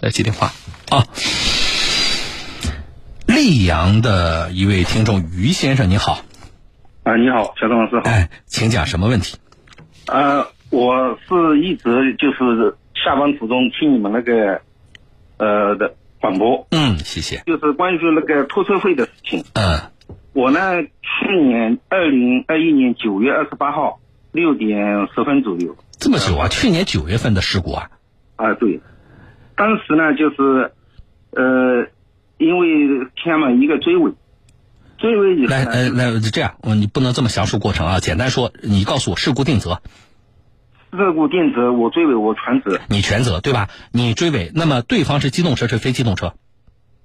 来接电话啊。溧阳的一位听众于先生，你好。啊，你好，小张老师好。哎，请讲什么问题？呃，我是一直就是下班途中听你们那个呃的广播，嗯，谢谢。就是关于那个拖车费的事情。嗯，我呢，去年二零二一年九月二十八号六点十分左右，这么久啊？去年九月份的事故啊？啊，对。当时呢，就是呃，因为天嘛一个追尾，追尾以后来，呢，呃，来，这样，我你不能这么详述过程啊，简单说，你告诉我事故定责，事故定责我追尾我全责，你全责对吧？你追尾，那么对方是机动车是非机动车？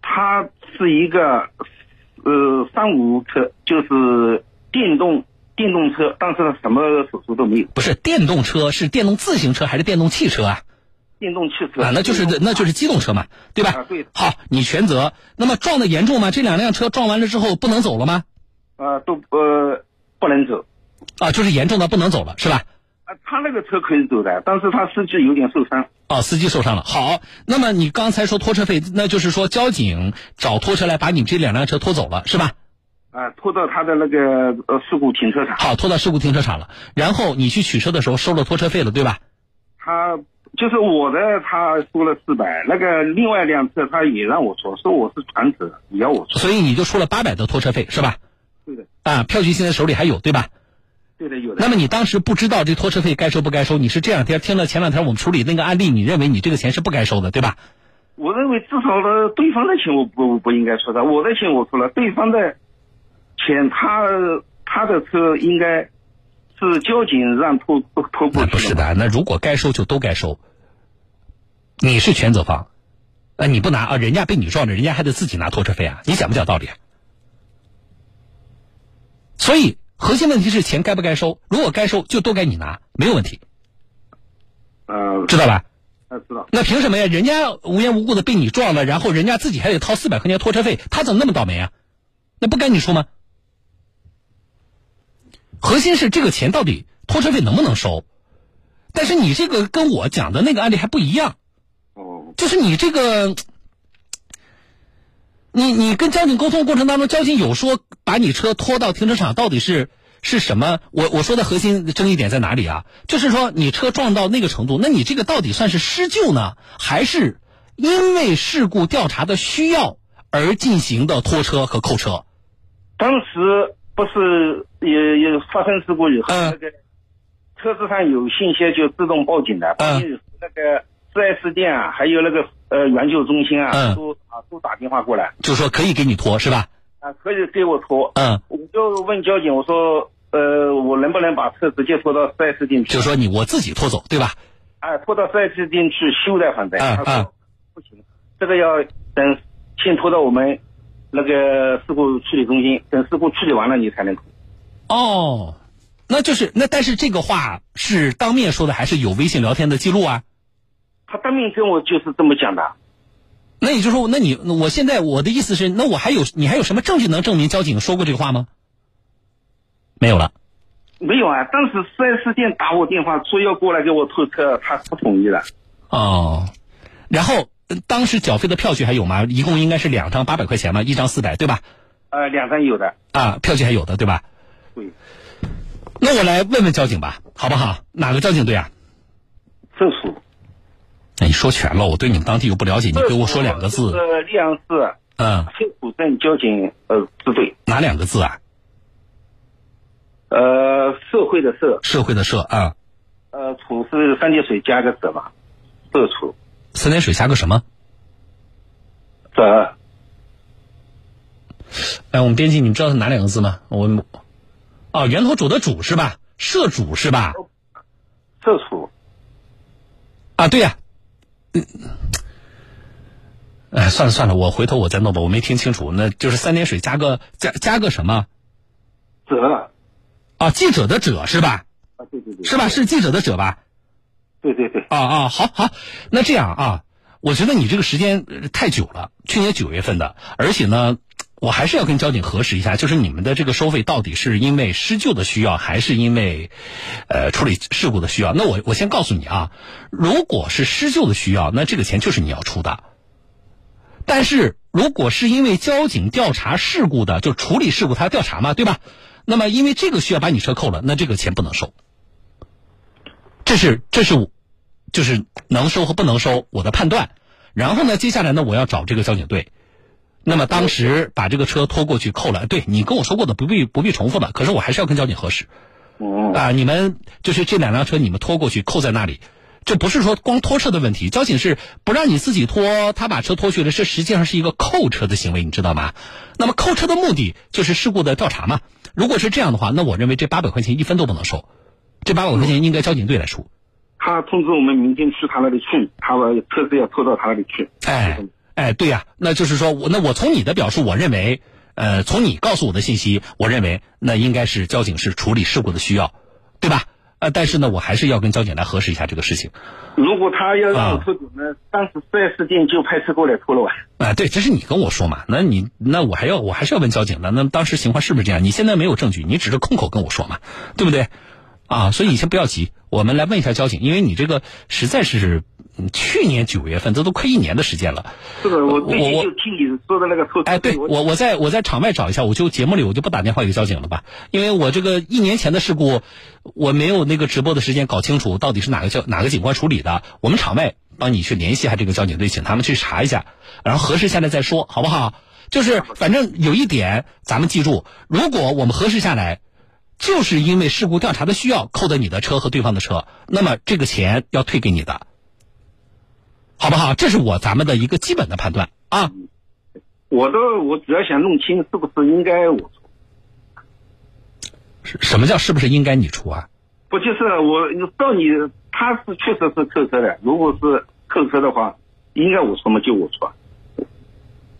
他是一个呃三无车，就是电动电动车，但是它什么手术都没有，不是电动车，是电动自行车还是电动汽车啊？电动汽车啊，那就是那就是机动车嘛，对吧？啊对好，你全责。那么撞的严重吗？这两辆车撞完了之后不能走了吗？啊都呃不能走。啊，就是严重的不能走了，是吧？啊，他那个车可以走的，但是他司机有点受伤。哦，司机受伤了。好，那么你刚才说拖车费，那就是说交警找拖车来把你这两辆车拖走了，是吧？啊，拖到他的那个呃事故停车场。好，拖到事故停车场了，然后你去取车的时候收了拖车费了，对吧？他就是我的，他出了四百，那个另外一辆车他也让我出，说我是全责，也要我出。所以你就出了八百的拖车费，是吧？对的，啊，票据现在手里还有，对吧？对的，有的。那么你当时不知道这拖车费该收不该收，你是这两天听了前两天我们处理那个案例，你认为你这个钱是不该收的，对吧？我认为至少呢，对方的钱我不不应该收的，我的钱我出了，对方的钱他他的车应该是交警让拖拖过那去嘛。不是的，那如果该收就都该收。你是全责方，呃，你不拿啊，人家被你撞了，人家还得自己拿拖车费啊，你讲不讲道理啊？所以核心问题是钱该不该收，如果该收就都该你拿，没有问题，呃，知道吧？呃知道。那凭什么呀？人家无缘无故的被你撞了，然后人家自己还得掏四百块钱拖车费，他怎么那么倒霉啊？那不该你出吗？核心是这个钱到底拖车费能不能收？但是你这个跟我讲的那个案例还不一样，哦，就是你这个，你你跟交警沟通过程当中，交警有说把你车拖到停车场到底是是什么？我我说的核心争议点在哪里啊？就是说你车撞到那个程度，那你这个到底算是施救呢，还是因为事故调查的需要而进行的拖车和扣车？当时不是也也发生事故以后，嗯那个车子上有信息就自动报警的，嗯报警以后那个四 S 店啊，还有那个呃援救中心啊，嗯都啊都打电话过来就说可以给你拖是吧？啊，可以给我拖。嗯，我就问交警，我说呃，我能不能把车直接拖到四 S 店去？就说你我自己拖走对吧？哎，拖到四 S 店去修的，反正、嗯嗯他说不行，这个要等先拖到我们那个事故处理中心，等事故处理完了你才能拖。哦，那就是那但是这个话是当面说的还是有微信聊天的记录啊？他当面跟我就是这么讲的。那也就是说，那你我现在我的意思是，那我还有你还有什么证据能证明交警说过这个话吗？没有了。没有啊，当时四 S 店打我电话说要过来给我拖车，他不同意的。哦，然后呃当时缴费的票据还有吗？一共应该是两张八百块钱嘛，一张四百，对吧？呃，两张有的。啊，票据还有的，对吧？对，那我来问问交警吧，好不好？哪个交警队啊？社署。那你说全了，我对你们当地又不了解，你给我说两个字。是溧阳市嗯，社署镇交警呃支队，哪两个字啊？呃，社会的社，社会的社啊，呃，楚是三点水加个者嘛，社署三点水加个什么？者。哎，我们编辑，你们知道是哪两个字吗？我，哦，源头主的主是吧？社主是吧？社主啊，对呀、嗯，哎，算了算了，我回头我再弄吧，我没听清楚，那就是三点水加个加加个什么？者啊，记者的者是吧？啊，对对对，是吧？是记者的者吧？对对对，啊啊，好好，那这样啊，我觉得你这个时间太久了，去年九月份的，而且呢，我还是要跟交警核实一下，就是你们的这个收费到底是因为施救的需要，还是因为呃处理事故的需要？那我我先告诉你啊，如果是施救的需要，那这个钱就是你要出的。但是如果是因为交警调查事故的，就处理事故，他调查嘛，对吧？那么因为这个需要把你车扣了，那这个钱不能收。这是这是我就是能收和不能收我的判断。然后呢，接下来呢，我要找这个交警队。那么当时把这个车拖过去扣了，对你跟我说过的不必不必重复了，可是我还是要跟交警核实。哦，啊，你们就是这两辆车，你们拖过去扣在那里，这不是说光拖车的问题，交警是不让你自己拖，他把车拖去了，这实际上是一个扣车的行为，你知道吗？那么扣车的目的就是事故的调查嘛。如果是这样的话，那我认为这八百块钱一分都不能收，这八百块钱应该交警队来出。他通知我们明天去他那里去，他把车子要拖到他那里去。哎哎，对呀、那就是说我那我从你的表述，我认为，呃，从你告诉我的信息，我认为那应该是交警是处理事故的需要，对吧？呃，但是呢，我还是要跟交警来核实一下这个事情。如果他要让我啊拖走呢，当时四 S 店就派车过来拖了完。啊、对，这是你跟我说嘛？那你那我还要我还是要问交警的。那当时情况是不是这样？你现在没有证据，你只是空口跟我说嘛，对不对？啊，所以你先不要急，我们来问一下交警，因为你这个实在是嗯去年九月份，这都快一年的时间了。是的，我最近我就听你说的那个。哎，对我我在我在场外找一下，我就节目里我就不打电话给交警了吧，因为我这个一年前的事故，我没有那个直播的时间搞清楚到底是哪个交哪个警官处理的，我们场外帮你去联系一下这个交警队，请他们去查一下，然后核实下来再说，好不好？就是反正有一点咱们记住，如果我们核实下来。就是因为事故调查的需要扣的你的车和对方的车，那么这个钱要退给你的，好不好？这是我咱们的一个基本的判断啊。我的我主要想弄清是不是应该我出，什么叫是不是应该你出啊？不就是我到你他是确实是扣车的，如果是扣车的话，应该我出嘛？就我出啊。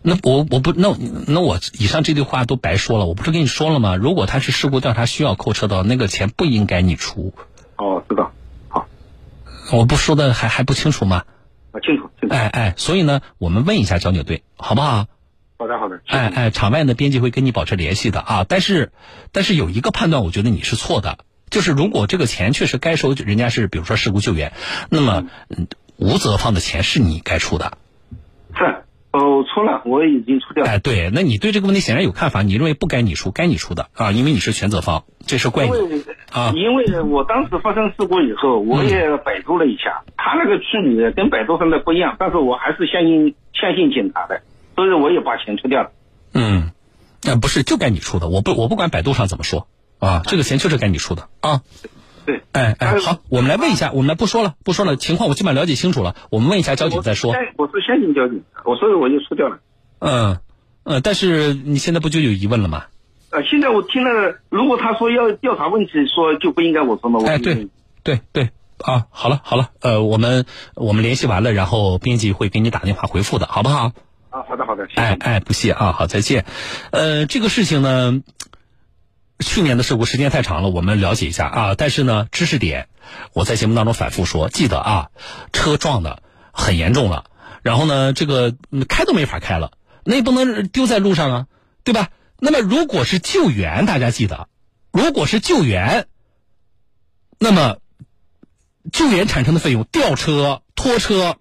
那我我不那那我以上这句话都白说了，我不是跟你说了吗？如果他是事故调查需要扣车的，那个钱不应该你出。哦，知道，好，我不说的还还不清楚吗？啊，清楚清楚。哎哎，所以呢，我们问一下交警队，好不好？好的好的。哎哎，场外呢，编辑会跟你保持联系的啊。但是，但是有一个判断，我觉得你是错的，就是如果这个钱确实该收，人家是比如说事故救援，那么嗯无责放的钱是你该出的。是，哦，出了，我已经出掉了。哎，对，那你对这个问题显然有看法，你认为不该你出，该你出的啊，因为你是全责方，这事怪你啊。因为我当时发生事故以后，我也百度了一下，他那个处理的跟百度上的不一样，但是我还是相信相信警察的，所以我也把钱出掉了。嗯，那、不是就该你出的，我不我不管百度上怎么说啊，这个钱就是该你出的啊。对，哎哎，好，我们来问一下，我们来不说了，不说了，情况我基本上了解清楚了，我们问一下交警再说我。是相我是相信交警，我所以我就出掉了。嗯嗯，但是你现在不就有疑问了吗？呃，现在我听了，如果他说要调查问题，说就不应该我说吗？我哎，对对对啊，好了好了，呃，我们我们联系完了，然后编辑会给你打电话回复的，好不好？啊，好的好的，谢谢。哎哎，不谢啊，好，再见。呃，这个事情呢，去年的事故时间太长了，我们了解一下啊。但是呢，知识点我在节目当中反复说，记得啊，车撞的很严重了，然后呢，这个开都没法开了，那也不能丢在路上啊，对吧？那么如果是救援，大家记得，如果是救援，那么救援产生的费用，吊车、拖车，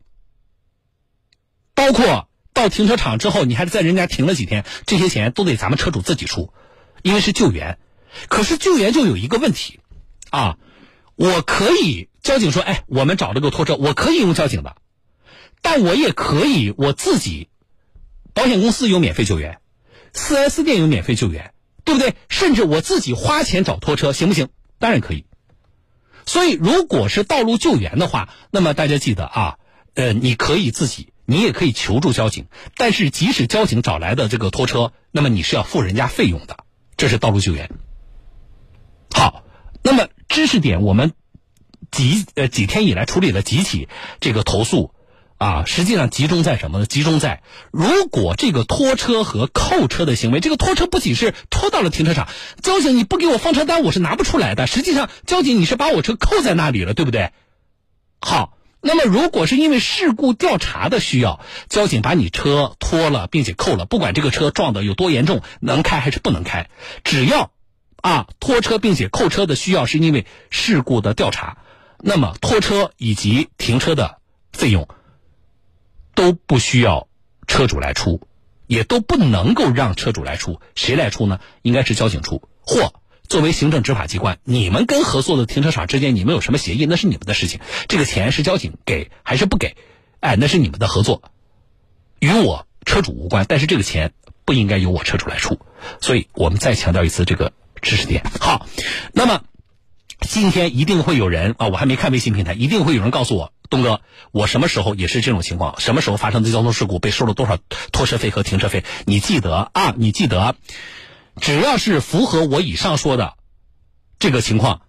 包括到停车场之后，你还是在人家停了几天，这些钱都得咱们车主自己出，因为是救援。可是救援就有一个问题，啊，我可以交警说，哎，我们找了个拖车，我可以用交警的，但我也可以我自己，保险公司有免费救援，四 S 店有免费救援，对不对？甚至我自己花钱找拖车，行不行？当然可以。所以，如果是道路救援的话，那么大家记得啊，呃，你可以自己，你也可以求助交警，但是即使交警找来的这个拖车，那么你是要付人家费用的，这是道路救援。好，那么知识点我们几呃几天以来处理了几起这个投诉啊，实际上集中在什么呢？集中在如果这个拖车和扣车的行为，这个拖车不仅是拖到了停车场，交警你不给我放车单，我是拿不出来的。实际上，交警你是把我车扣在那里了，对不对？好，那么如果是因为事故调查的需要，交警把你车拖了，并且扣了，不管这个车撞的有多严重，能开还是不能开，只要啊拖车并且扣车的需要是因为事故的调查，那么拖车以及停车的费用都不需要车主来出，也都不能够让车主来出，谁来出呢？应该是交警出，或。作为行政执法机关，你们跟合作的停车场之间，你们有什么协议，那是你们的事情。这个钱是交警给还是不给？哎，那是你们的合作，与我车主无关。但是这个钱不应该由我车主来出。所以我们再强调一次这个知识点。好，那么今天一定会有人啊，我还没看微信平台，一定会有人告诉我，东哥，我什么时候也是这种情况？什么时候发生的交通事故，被收了多少拖车费和停车费？你记得啊？你记得？只要是符合我以上说的这个情况，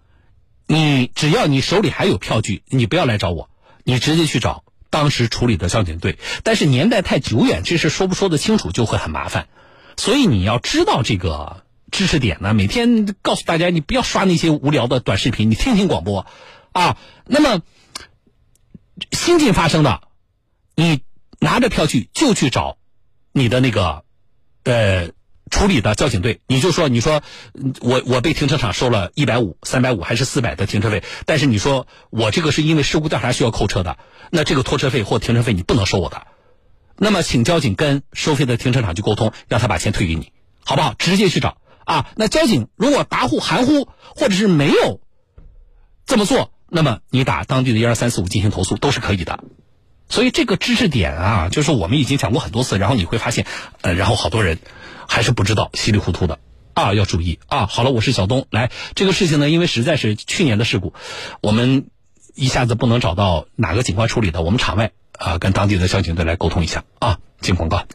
你只要你手里还有票据，你不要来找我，你直接去找当时处理的交警队。但是年代太久远，这事说不说得清楚就会很麻烦。所以你要知道这个知识点呢，每天告诉大家，你不要刷那些无聊的短视频，你听听广播啊。那么新近发生的，你拿着票据就去找你的那个呃。处理的交警队，你就说，你说，我我被停车场收了一百五、三百五还是四百的停车费，但是你说我这个是因为事故调查需要扣车的，那这个拖车费或停车费你不能收我的，那么请交警跟收费的停车场去沟通，让他把钱退给你，好不好？直接去找啊。那交警如果答复含糊或者是没有这么做，那么你打当地的一二三四五进行投诉都是可以的。所以这个知识点啊，就是我们已经讲过很多次，然后你会发现，呃，然后好多人。还是不知道，稀里糊涂的啊，要注意啊！好了，我是小东，来这个事情呢，因为实在是去年的事故，我们一下子不能找到哪个警官处理的，我们场外啊跟当地的交警队来沟通一下啊，进广告。